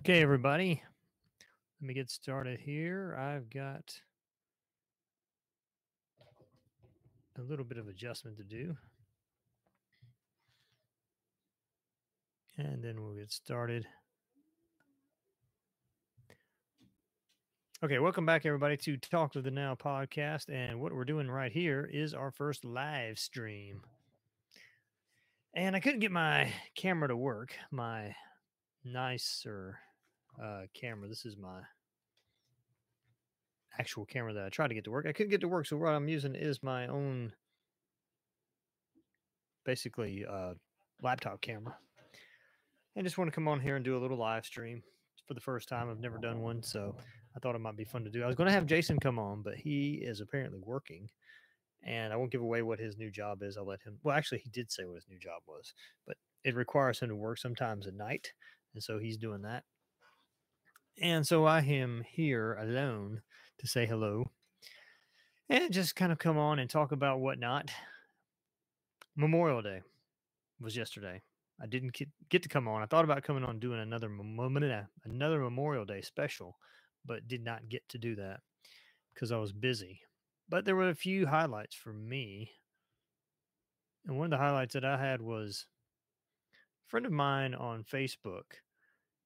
Okay, everybody. Let me get started here. I've got a little bit of adjustment to do. And then we'll get started. Okay, welcome back, everybody, to Talk of the Now podcast. And what we're doing right here is our first live stream. And I couldn't get my camera to work, my nicer uh, camera. This is my actual camera that I tried to get to work. I couldn't get to work, so what I'm using is my own, basically, uh, laptop camera. And just want to come on here and do a little live stream for the first time. I've never done one, so I thought it might be fun to do. I was going to have Jason come on, but he is apparently working, and I won't give away what his new job is. I'll let him. Well, actually, he did say what his new job was, but it requires him to work sometimes at night, and so he's doing that. And so I am here alone to say hello and just kind of come on and talk about whatnot. Memorial Day was yesterday. I didn't get to come on. I thought about coming on doing another another Memorial Day special, but did not get to do that because I was busy. But there were a few highlights for me. And one of the highlights that I had was a friend of mine on Facebook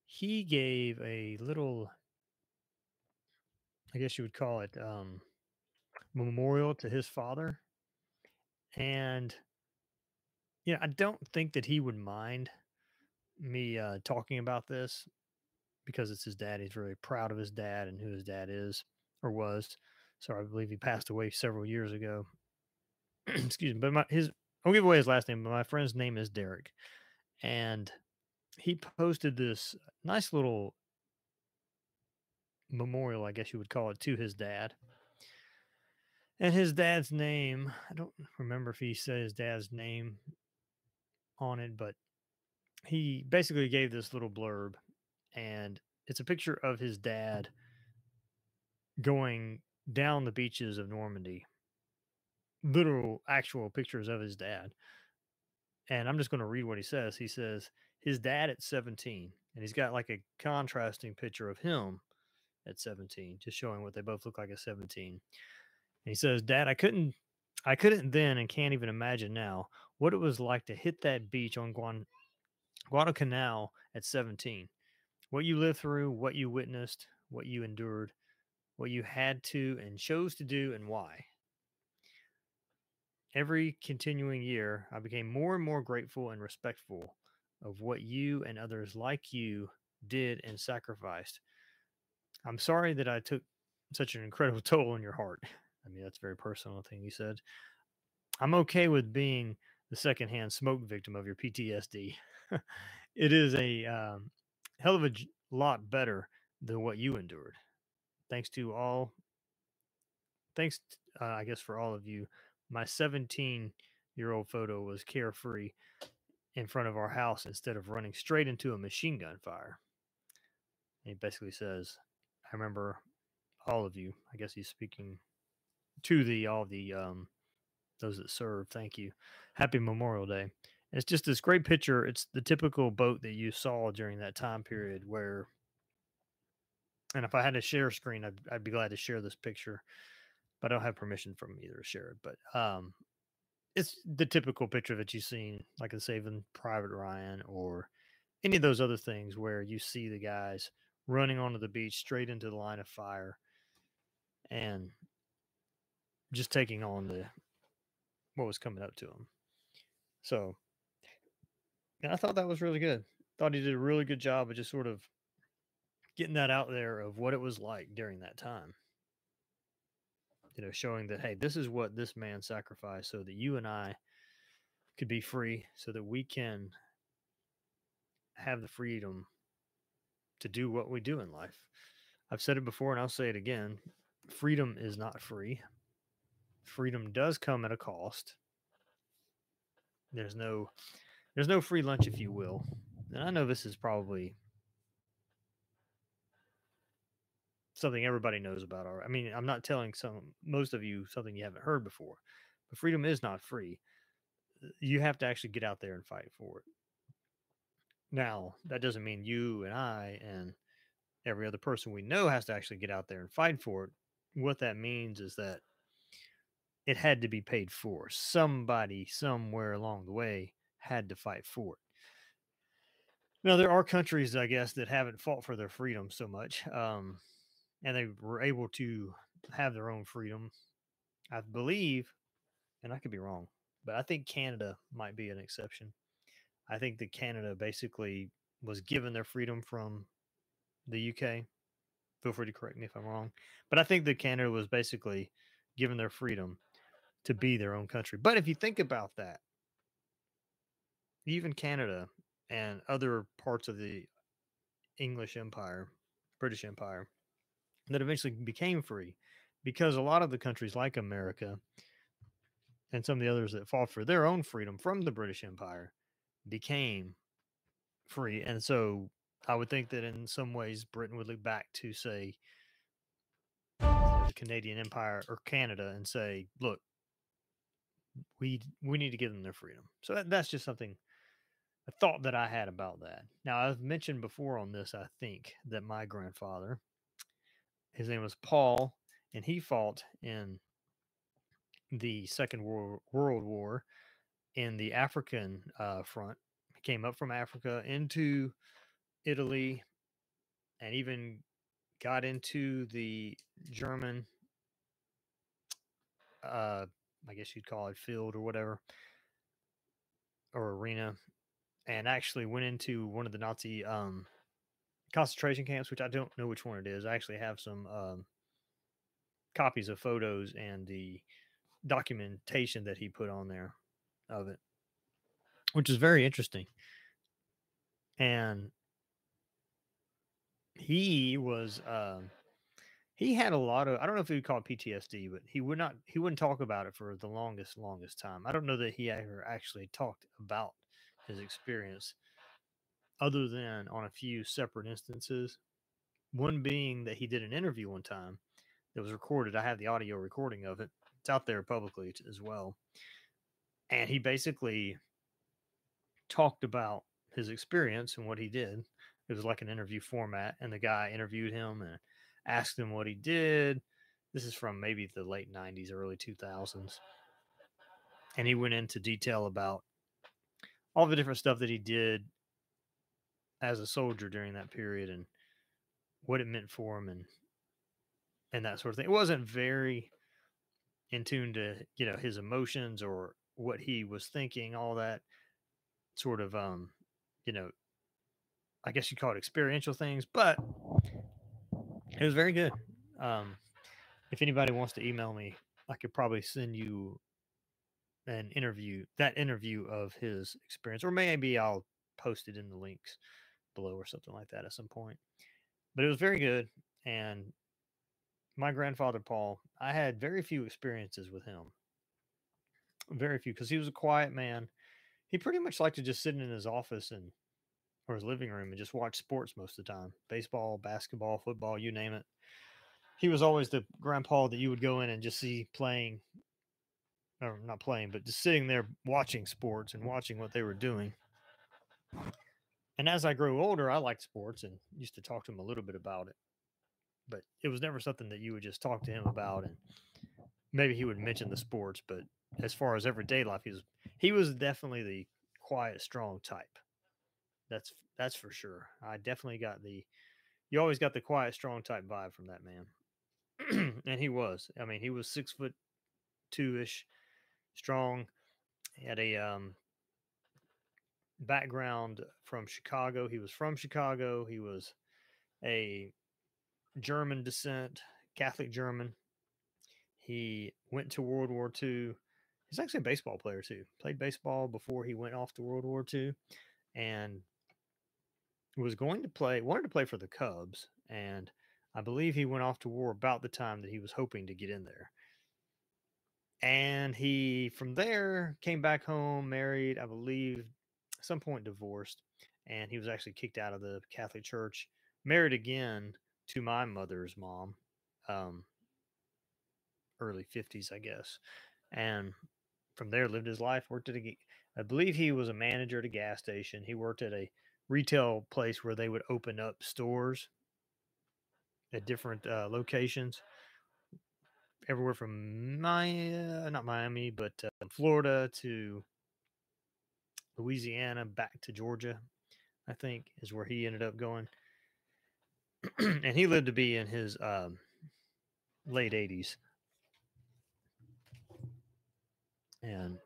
he gave a little i guess you would call it um, memorial to his father and yeah i don't think that he would mind me uh, talking about this because it's his dad he's very proud of his dad and who his dad is or was so i believe he passed away several years ago. Excuse me but my his i'll give away his last name but my friend's name is derek and he posted this nice little memorial, I guess you would call it, to his dad. And his dad's name, I don't remember if he said his dad's name on it, but he basically gave this little blurb, and it's a picture of his dad going down the beaches of Normandy. Literal, actual pictures of his dad. And I'm just going to read what he says. He says, his dad at 17, and he's got like a contrasting picture of him at 17, just showing what they both look like at 17. And he says, Dad, I couldn't I couldn't then and can't even imagine now what it was like to hit that beach on Guan, Guadalcanal at 17. What you lived through, what you witnessed, what you endured, what you had to and chose to do, and why. Every continuing year, I became more and more grateful and respectful of what you and others like you did and sacrificed. I'm sorry that I took such an incredible toll on your heart. I mean, that's a very personal thing you said. I'm okay with being the secondhand smoke victim of your PTSD. it is a um, hell of a lot better than what you endured. Thanks to all, thanks, uh, I guess, for all of you. My 17 year old photo was carefree in front of our house instead of running straight into a machine gun fire. And he basically says, I remember all of you. I guess he's speaking to the all the um those that serve. Thank you. Happy Memorial Day. And it's just this great picture. It's the typical boat that you saw during that time period where and if I had a share screen, I'd, I'd be glad to share this picture, but I don't have permission from either to share it. But um, it's the typical picture that you've seen, like in Saving Private Ryan or any of those other things where you see the guys running onto the beach straight into the line of fire and just taking on the what was coming up to them. So, and I thought that was really good. Thought he did a really good job of just sort of getting that out there of what it was like during that time you know, showing that, hey, this is what this man sacrificed so that you and I could be free, so that we can have the freedom to do what we do in life. I've said it before and I'll say it again freedom is not free. Freedom does come at a cost. There's no there's no free lunch if you will. And I know this is probably something everybody knows about. I mean, I'm not telling some most of you something you haven't heard before, but freedom is not free. You have to actually get out there and fight for it. Now, that doesn't mean you and I and every other person we know has to actually get out there and fight for it. What that means is that it had to be paid for. Somebody somewhere along the way had to fight for it. Now, there are countries, I guess, that haven't fought for their freedom so much, um, and they were able to have their own freedom. I believe, and I could be wrong, but I think Canada might be an exception. I think that Canada basically was given their freedom from the UK. Feel free to correct me if I'm wrong, but I think that Canada was basically given their freedom to be their own country. But if you think about that, even Canada and other parts of the English Empire, British Empire, that eventually became free because a lot of the countries like America and some of the others that fought for their own freedom from the British Empire became free. And so I would think that in some ways Britain would look back to, say, the Canadian Empire or Canada and say, look, we we need to give them their freedom. So that, that's just something a thought that I had about that. Now I've mentioned before on this, I think that my grandfather, his name was Paul, and he fought in the Second World War in the African uh, front. He came up from Africa into Italy, and even got into the German uh, I guess you'd call it field or whatever, or arena, and actually went into one of the Nazi um, concentration camps, which I don't know which one it is. I actually have some um, copies of photos and the documentation that he put on there of it, which is very interesting. And he was um, he had a lot of I don't know if he would call it PTSD, but he would not he wouldn't talk about it for the longest, longest time. I don't know that he ever actually talked about his experience other than on a few separate instances. One being that he did an interview one time that was recorded. I have the audio recording of it. It's out there publicly as well. And he basically talked about his experience and what he did. It was like an interview format, and the guy interviewed him and asked him what he did. This is from maybe the late 90s, early 2000s. And he went into detail about all the different stuff that he did as a soldier during that period and what it meant for him and and that sort of thing. It wasn't very in tune to, you know, his emotions or what he was thinking, all that sort of um, you know, I guess you call it experiential things, but it was very good. Um, if anybody wants to email me, I could probably send you an interview, that interview of his experience, or maybe I'll post it in the links below or something like that at some point. But it was very good. And my grandfather, Paul, I had very few experiences with him. Very few, because he was a quiet man. He pretty much liked to just sit in his office and or his living room and just watch sports most of the time baseball, basketball, football, you name it. He was always the grandpa that you would go in and just see playing, or not playing, but just sitting there watching sports and watching what they were doing. And as I grew older, I liked sports and used to talk to him a little bit about it. But it was never something that you would just talk to him about and maybe he would mention the sports, but as far as everyday life, he was he was definitely the quiet, strong type. That's that's for sure. I definitely got the you always got the quiet, strong type vibe from that man. and he was. I mean, he was six foot two ish, strong. He had a um, background from Chicago. He was from Chicago. He was a German descent, Catholic German. He went to World War II. He's actually a baseball player too. Played baseball before he went off to World War II, and was going to play, wanted to play for the Cubs, and I believe he went off to war about the time that he was hoping to get in there. And he, from there, came back home, married, I believe, some point divorced, and he was actually kicked out of the Catholic Church, married again to my mother's mom, um, early 50s, I guess. And from there, lived his life, worked at a, I believe he was a manager at a gas station. He worked at a retail place where they would open up stores at different uh, locations, everywhere from my uh, not Miami, but uh, Florida to Louisiana, back to Georgia. I think is where he ended up going, and he lived to be in his um, late 80s. And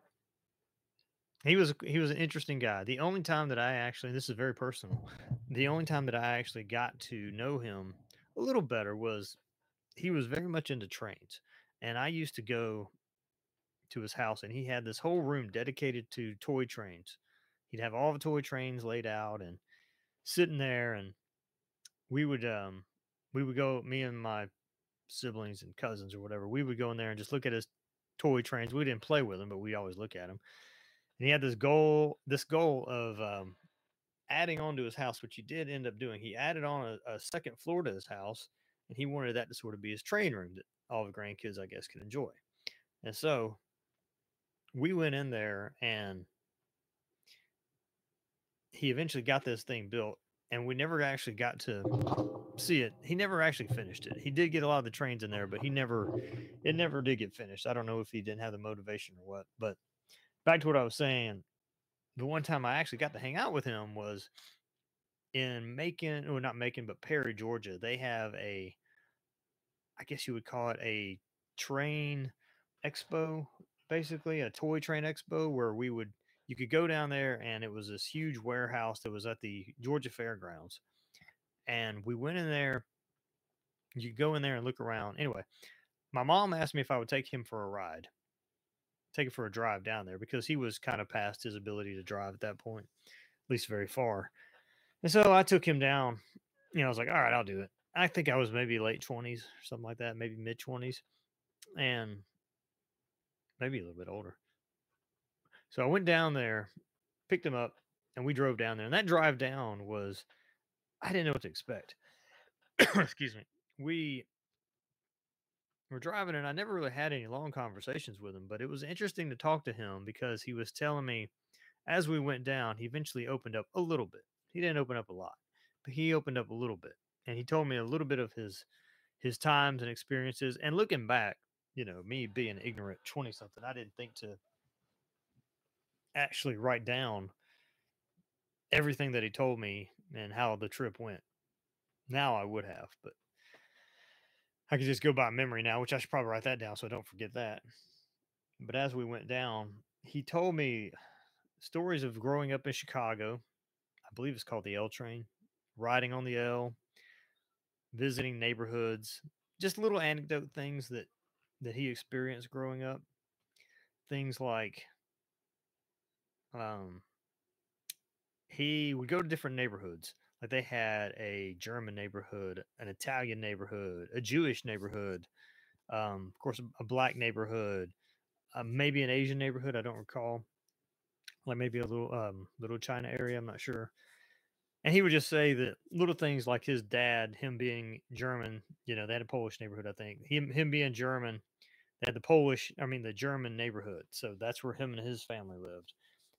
he was he was an interesting guy. The only time that I actually this is very personal. The only time that I actually got to know him a little better was he was very much into trains. And I used to go to his house and he had this whole room dedicated to toy trains. He'd have all the toy trains laid out and sitting there and we would um we would go me and my siblings and cousins or whatever, we would go in there and just look at his toy trains. We didn't play with them, but we always look at them. And he had this goal, this goal of um, adding on to his house, which he did end up doing. He added on a, a, second floor to his house, and he wanted that to sort of be his train room that all the grandkids, I guess, could enjoy. And so we went in there, and he eventually got this thing built, and we never actually got to see it. He never actually finished it. He did get a lot of the trains in there, but he never, it never did get finished. I don't know if he didn't have the motivation or what. But back to what I was saying, the one time I actually got to hang out with him was in Macon, or not Macon, but Perry, Georgia. They have a, I guess you would call it a train expo, basically a toy train expo where we would you could go down there and it was this huge warehouse that was at the Georgia Fairgrounds and we went in there. You go in there and look around. Anyway, my mom asked me if I would take him for a ride, take him for a drive down there because he was kind of past his ability to drive at that point, at least very far. And so I took him down. You know, I was like, all right, I'll do it. I think I was maybe late 20s, or something like that, maybe mid 20s, and maybe a little bit older. So I went down there, picked him up, and we drove down there. And that drive down was I didn't know what to expect. Excuse me. We were driving and I never really had any long conversations with him, but it was interesting to talk to him because he was telling me as we went down, he eventually opened up a little bit. He didn't open up a lot, but he opened up a little bit. And he told me a little bit of his his times and experiences. And looking back, you know, me being ignorant 20 something, I didn't think to actually write down everything that he told me and how the trip went. Now I would have, but I could just go by memory now, which I should probably write that down so I don't forget that. But as we went down, he told me stories of growing up in Chicago. I believe it's called the L train, riding on the L, visiting neighborhoods, just little anecdote things that that he experienced growing up. Things like um he would go to different neighborhoods. Like they had a German neighborhood, an Italian neighborhood, a Jewish neighborhood, um, of course, a black neighborhood, uh, maybe an Asian neighborhood. I don't recall. Like maybe a little um, little China area. I'm not sure. And he would just say that little things like his dad, him being German, you know, they had a Polish neighborhood, I think. Him him being German, they had the Polish, I mean the German neighborhood. So that's where him and his family lived.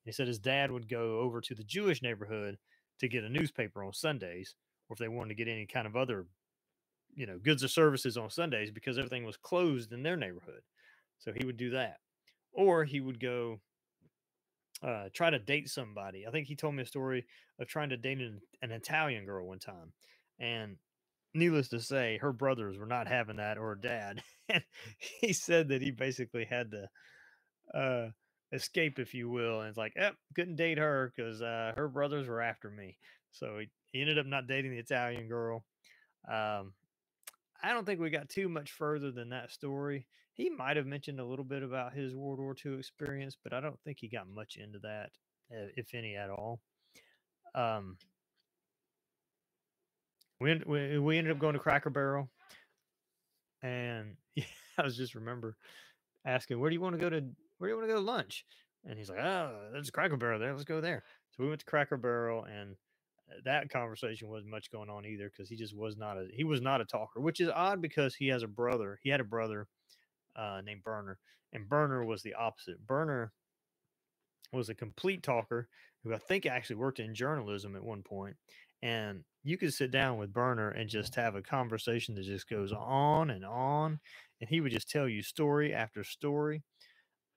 He said his dad would go over to the Jewish neighborhood to get a newspaper on Sundays, or if they wanted to get any kind of other, you know, goods or services on Sundays because everything was closed in their neighborhood. So he would do that. Or he would go uh, try to date somebody. I think he told me a story of trying to date an, an Italian girl one time. And needless to say, her brothers were not having that or dad. and he said that he basically had to uh, escape, if you will. And it's like, yep, couldn't date her because uh, her brothers were after me. So he, he ended up not dating the Italian girl. Um, I don't think we got too much further than that story. He might have mentioned a little bit about his World War II experience, but I don't think he got much into that, uh, if any at all. Um, we, we, we ended up going to Cracker Barrel, and yeah, I was just remember asking, "Where do you want to go to where do you want to go to lunch? And he's like, oh, there's a Cracker Barrel there. Let's go there. So we went to Cracker Barrel, and that conversation wasn't much going on either because he just was not a he was not a talker, which is odd because he has a brother. He had a brother uh, named Burner, and Burner was the opposite. Burner was a complete talker who I think actually worked in journalism at one point, And you could sit down with Burner and just have a conversation that just goes on and on. And he would just tell you story after story.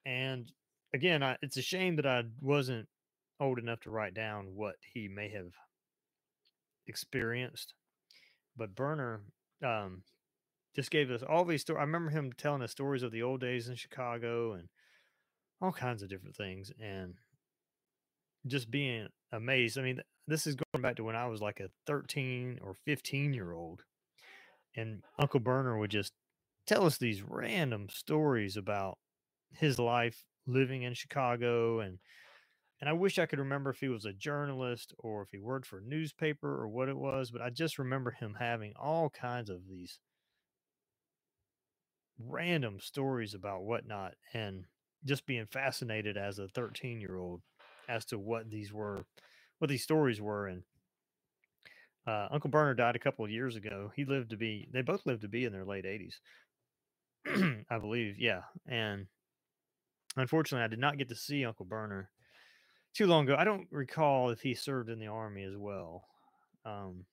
And again, I, it's a shame that I wasn't old enough to write down what he may have experienced. But Burner um, just gave us all these stories. I remember him telling us stories of the old days in Chicago and all kinds of different things. And just being amazed. I mean, this is going back to when I was like a 13 or 15 year old. And Uncle Burner would just tell us these random stories about his life living in Chicago and and I wish I could remember if he was a journalist or if he worked for a newspaper or what it was, but I just remember him having all kinds of these random stories about whatnot and just being fascinated as a 13 year old as to what these were, what these stories were. And uh, Uncle Burner died a couple of years ago. He lived to be, they both lived to be in their late 80s, I believe. Yeah. And unfortunately, I did not get to see Uncle Burner too long ago. I don't recall if he served in the army as well. Um,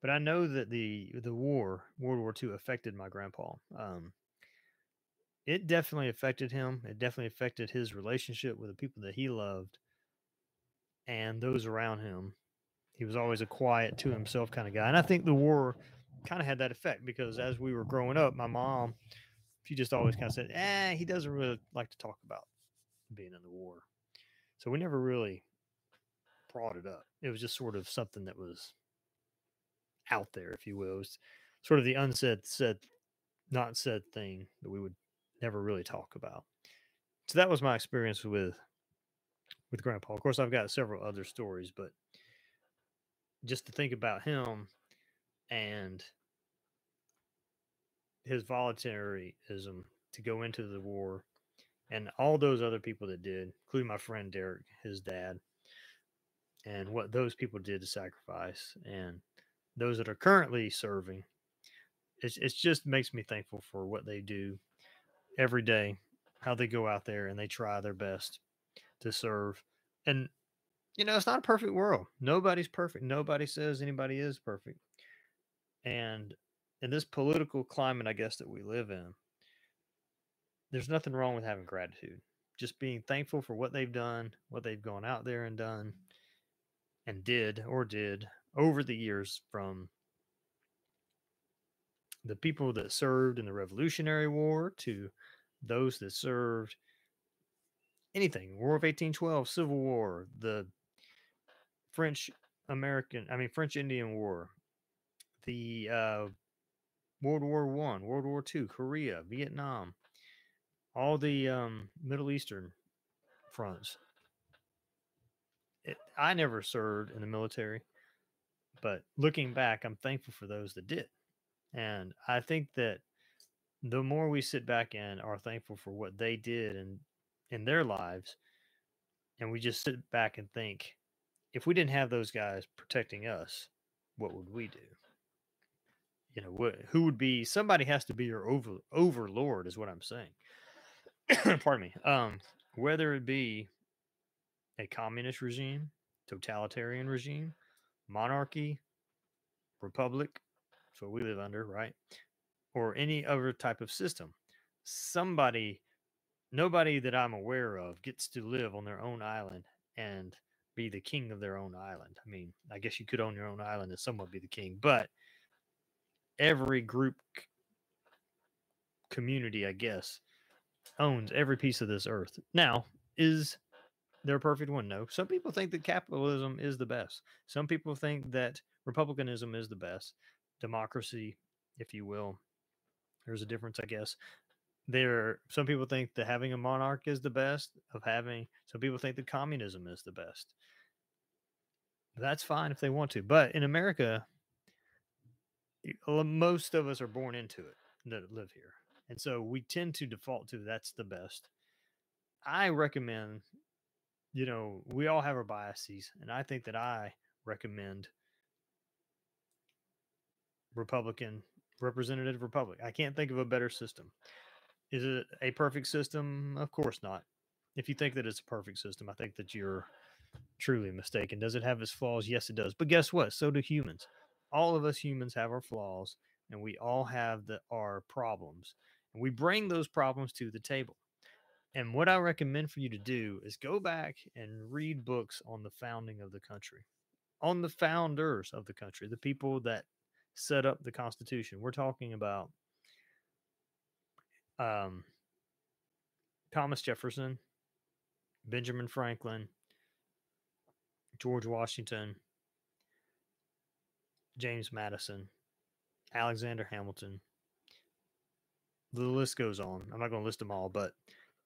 but I know that the the war, World War II, affected my grandpa. Um, it definitely affected him. It definitely affected his relationship with the people that he loved and those around him. He was always a quiet to himself kind of guy. And I think the war kind of had that effect because as we were growing up, my mom, she just always kind of said, eh, he doesn't really like to talk about being in the war. So we never really brought it up. It was just sort of something that was out there, if you will. It was sort of the unsaid, said, not said thing that we would never really talk about. So that was my experience with with grandpa. Of course, I've got several other stories, but just to think about him and his voluntarism to go into the war and all those other people that did, including my friend Derek, his dad, and what those people did to sacrifice, and those that are currently serving, it's, it just makes me thankful for what they do every day, how they go out there and they try their best to serve. And, you know, it's not a perfect world. Nobody's perfect. Nobody says anybody is perfect. And in this political climate, I guess, that we live in, there's nothing wrong with having gratitude. Just being thankful for what they've done, what they've gone out there and done and did or did over the years from the people that served in the Revolutionary War to those that served anything War of 1812, Civil War, the French American, I mean, French Indian War, the uh, World War One, World War Two, Korea, Vietnam, all the um, Middle Eastern fronts. It, I never served in the military, but looking back, I'm thankful for those that did. And I think that the more we sit back and are thankful for what they did in in their lives, and we just sit back and think, if we didn't have those guys protecting us, what would we do? You know, what, who would be somebody has to be your over overlord, is what I'm saying. Pardon me. Um, whether it be a communist regime, totalitarian regime, monarchy, republic, that's what we live under, right? Or any other type of system. Somebody, nobody that I'm aware of gets to live on their own island and be the king of their own island. I mean, I guess you could own your own island and somewhat be the king, but every group community, I guess, owns every piece of this earth. Now, is there a perfect one? No. Some people think that capitalism is the best. Some people think that republicanism is the best democracy, if you will. There's a difference, I guess. There, some people think that having a monarch is the best. Of having, some people think that communism is the best. That's fine if they want to, but in America, most of us are born into it that live here, and so we tend to default to that's the best. I recommend, you know, we all have our biases, and I think that I recommend Republican representative republic. I can't think of a better system. Is it a perfect system? Of course not. If you think that it's a perfect system, I think that you're truly mistaken. Does it have its flaws? Yes, it does. But guess what? So do humans. All of us humans have our flaws, and we all have the, our problems. And we bring those problems to the table. And what I recommend for you to do is go back and read books on the founding of the country, on the founders of the country, the people that set up the Constitution. We're talking about um, Thomas Jefferson, Benjamin Franklin, George Washington, James Madison, Alexander Hamilton. The list goes on. I'm not going to list them all, but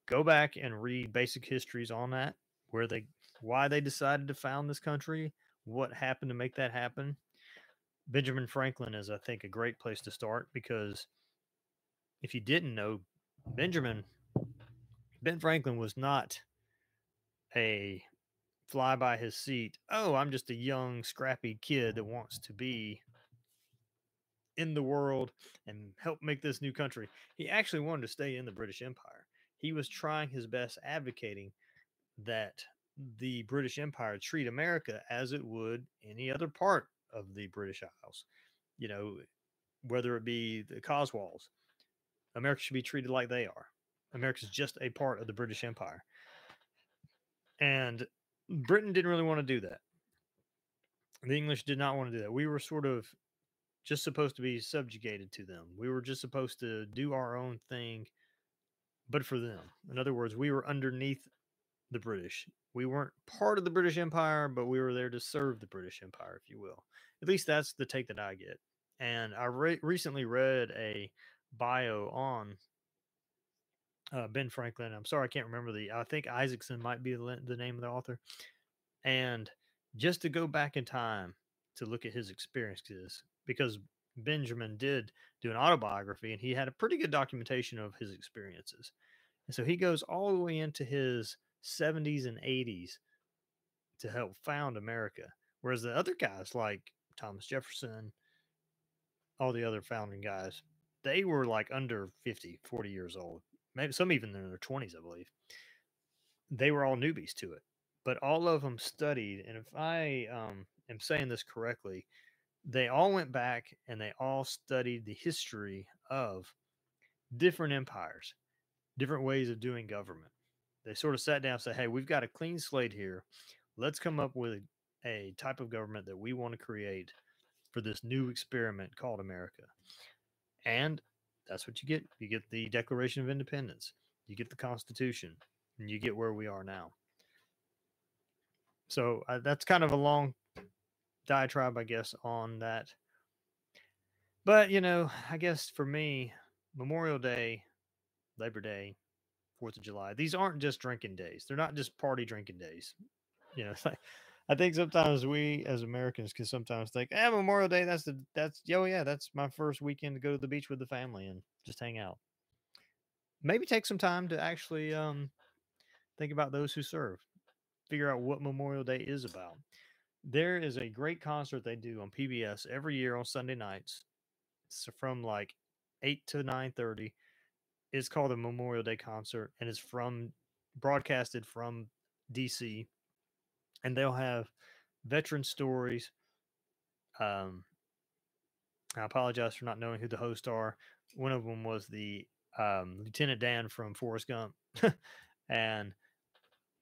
go back and read basic histories on that, where they, why they decided to found this country, what happened to make that happen. Benjamin Franklin is, I think, a great place to start because if you didn't know, Benjamin Ben Franklin was not a fly by his seat. Oh, I'm just a young, scrappy kid that wants to be in the world and help make this new country. He actually wanted to stay in the British Empire. He was trying his best advocating that the British Empire treat America as it would any other part of the British Isles. You know, whether it be the Cotswolds, America should be treated like they are. America is just a part of the British Empire. And Britain didn't really want to do that. The English did not want to do that. We were sort of just supposed to be subjugated to them. We were just supposed to do our own thing, but for them. In other words, we were underneath the British. We weren't part of the British Empire, but we were there to serve the British Empire, if you will. At least that's the take that I get. And I re- recently read a bio on uh, Ben Franklin. I'm sorry, I can't remember the. I think Isaacson might be the, the name of the author. And just to go back in time to look at his experiences, because Benjamin did do an autobiography and he had a pretty good documentation of his experiences. And so he goes all the way into his 70s and 80s to help found America. Whereas the other guys like Thomas Jefferson, all the other founding guys, they were like under 50, 40 years old maybe some even in their 20s, I believe. They were all newbies to it, but all of them studied. And if I um, am saying this correctly, they all went back and they all studied the history of different empires, different ways of doing government. They sort of sat down and said, Hey, we've got a clean slate here. Let's come up with a type of government that we want to create for this new experiment called America. And that's what you get. You get the Declaration of Independence, you get the Constitution, and you get where we are now. So uh, that's kind of a long diatribe, I guess, on that. But, you know, I guess for me, Memorial Day, Labor Day, Fourth of July, these aren't just drinking days. They're not just party drinking days. You know, like I think sometimes we as Americans can sometimes think, "Ah, Memorial Day. That's the that's oh yeah, that's my first weekend to go to the beach with the family and just hang out." Maybe take some time to actually um, think about those who serve. Figure out what Memorial Day is about. There is a great concert they do on PBS every year on Sunday nights. It's from like eight to nine thirty. It's called the Memorial Day concert, and it's from broadcasted from DC and they'll have veteran stories. Um, I apologize for not knowing who the hosts are. One of them was the um, Lieutenant Dan from Forrest Gump, and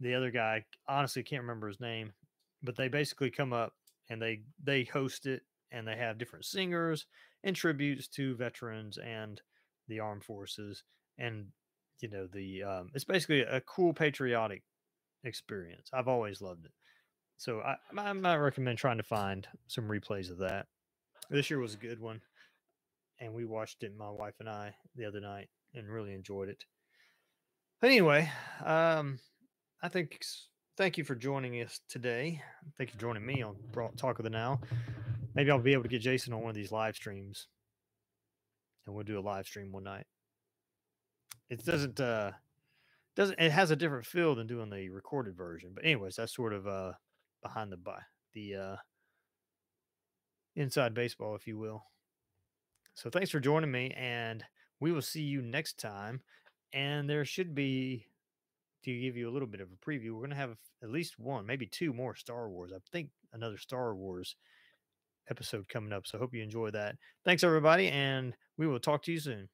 the other guy, honestly, can't remember his name, but they basically come up and they they host it, and they have different singers and tributes to veterans and the armed forces, and you know the um, it's basically a cool patriotic experience. I've always loved it. So I, I might recommend trying to find some replays of that. This year was a good one, and we watched it, my wife and I, the other night, and really enjoyed it. But anyway, um, I think thank you for joining us today. Thank you for joining me on Talk of the Now. Maybe I'll be able to get Jason on one of these live streams, and we'll do a live stream one night. It doesn't uh doesn't it has a different feel than doing the recorded version, but anyways, that's sort of uh behind the the uh, inside baseball, if you will. So thanks for joining me, and we will see you next time. And there should be to give you a little bit of a preview, we're going to have at least one, maybe two more Star Wars. I think another Star Wars episode coming up. So hope you enjoy that. Thanks, everybody, and we will talk to you soon.